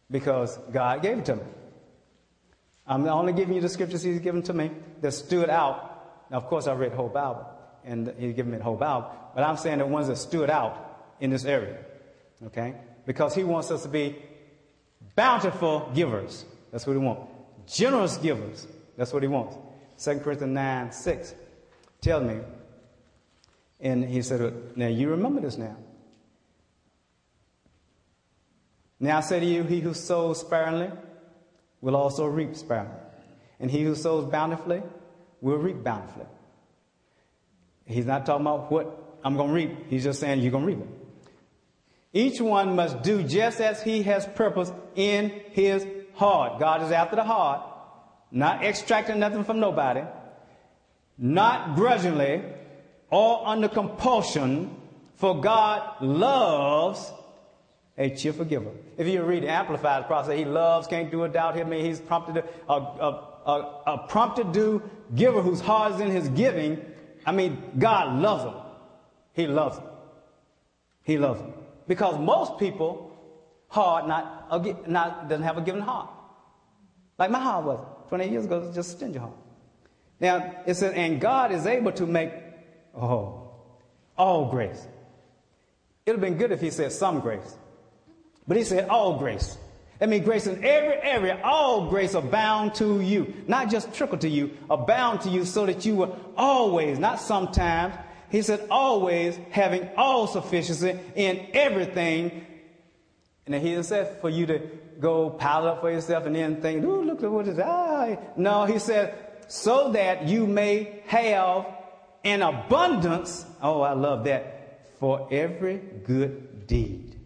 Because God gave it to me. I'm only giving you the scriptures He's given to me that stood out. Now, of course, I read the whole Bible, and He's given me the whole Bible. But I'm saying the ones that stood out in this area. Okay? Because He wants us to be bountiful givers. That's what he wants. Generous givers. That's what he wants. 2 Corinthians 9 6 tells me And he said, Now you remember this now. Now I say to you, he who sows sparingly will also reap sparingly. And he who sows bountifully will reap bountifully. He's not talking about what I'm going to reap. He's just saying you're going to reap it. Each one must do just as he has purpose in his heart. God is after the heart, not extracting nothing from nobody, not grudgingly or under compulsion, for God loves a cheerful giver. If you read the Amplified process, he loves, can't do it without him. He's prompted a, a, a, a prompted do giver whose heart is in his giving. I mean, God loves him. He loves him. He loves him. Because most people heart not, not doesn't have a given heart. Like my heart was 28 years ago, was just a stingy heart. Now it says, and God is able to make oh all grace. It'd have been good if he said some grace. But he said all grace. I mean, grace in every area, all grace abound to you. Not just trickle to you, abound to you so that you will always, not sometimes, he said always having all sufficiency in everything. And then he said for you to go pile up for yourself and then think, ooh, look at what is I. No, he said, so that you may have an abundance. Oh, I love that. For every good deed.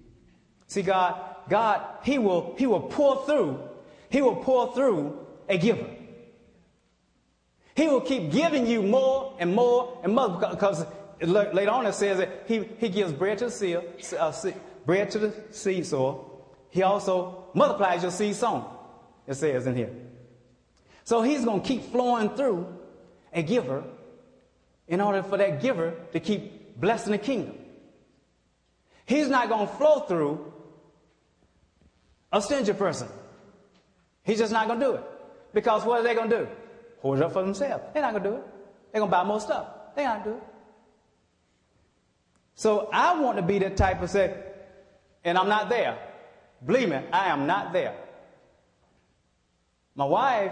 See, God, God, He will, He will pour through, He will pour through a giver. He will keep giving you more and more and more because later on it says that He, he gives bread to the seed, uh, bread to the seed soil. He also multiplies your seed sown, it says in here. So He's going to keep flowing through a giver in order for that giver to keep blessing the kingdom. He's not going to flow through a stingy person. He's just not going to do it. Because what are they going to do? Hold it up for themselves. They're not going to do it. They're going to buy more stuff. They're not going to do it. So I want to be the type of say, and I'm not there. Believe me, I am not there. My wife,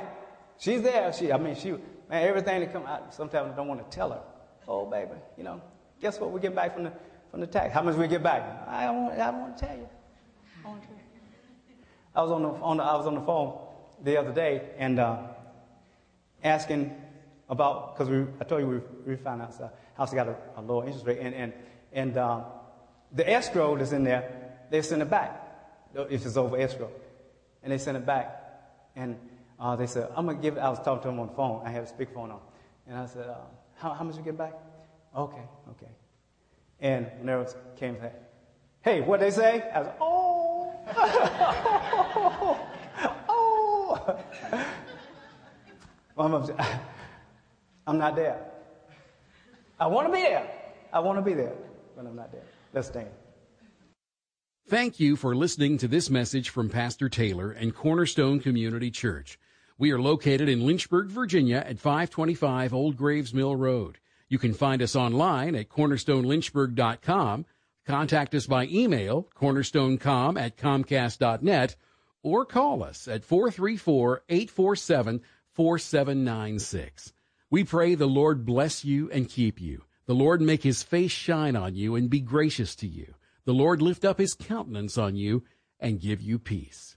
she's there. She, I mean, she, man, everything that come out, sometimes I don't want to tell her. Oh, baby, you know, guess what we get back from the, from the tax? How much we get back? I don't want, I don't want to tell you. I was on the, on the, I was on the phone the other day and uh, asking about, because we, I told you we refinanced the house got a, a lower interest rate, and, and, and uh, the escrow that's in there, they send it back if it's over escrow. And they sent it back. And uh, they said, I'm going to give I was talking to them on the phone. I had a speakerphone on. And I said, uh, how, how much you get back? Okay, okay. And they came, hey, what they say? I was, oh, (laughs) oh. (laughs) (laughs) I'm not there. I want to be there. I want to be there, but I'm not there. Let's stand. Thank you for listening to this message from Pastor Taylor and Cornerstone Community Church. We are located in Lynchburg, Virginia at 525 Old Graves Mill Road. You can find us online at cornerstonelynchburg.com Contact us by email, cornerstonecom at comcast.net, or call us at 434 847 4796. We pray the Lord bless you and keep you. The Lord make his face shine on you and be gracious to you. The Lord lift up his countenance on you and give you peace.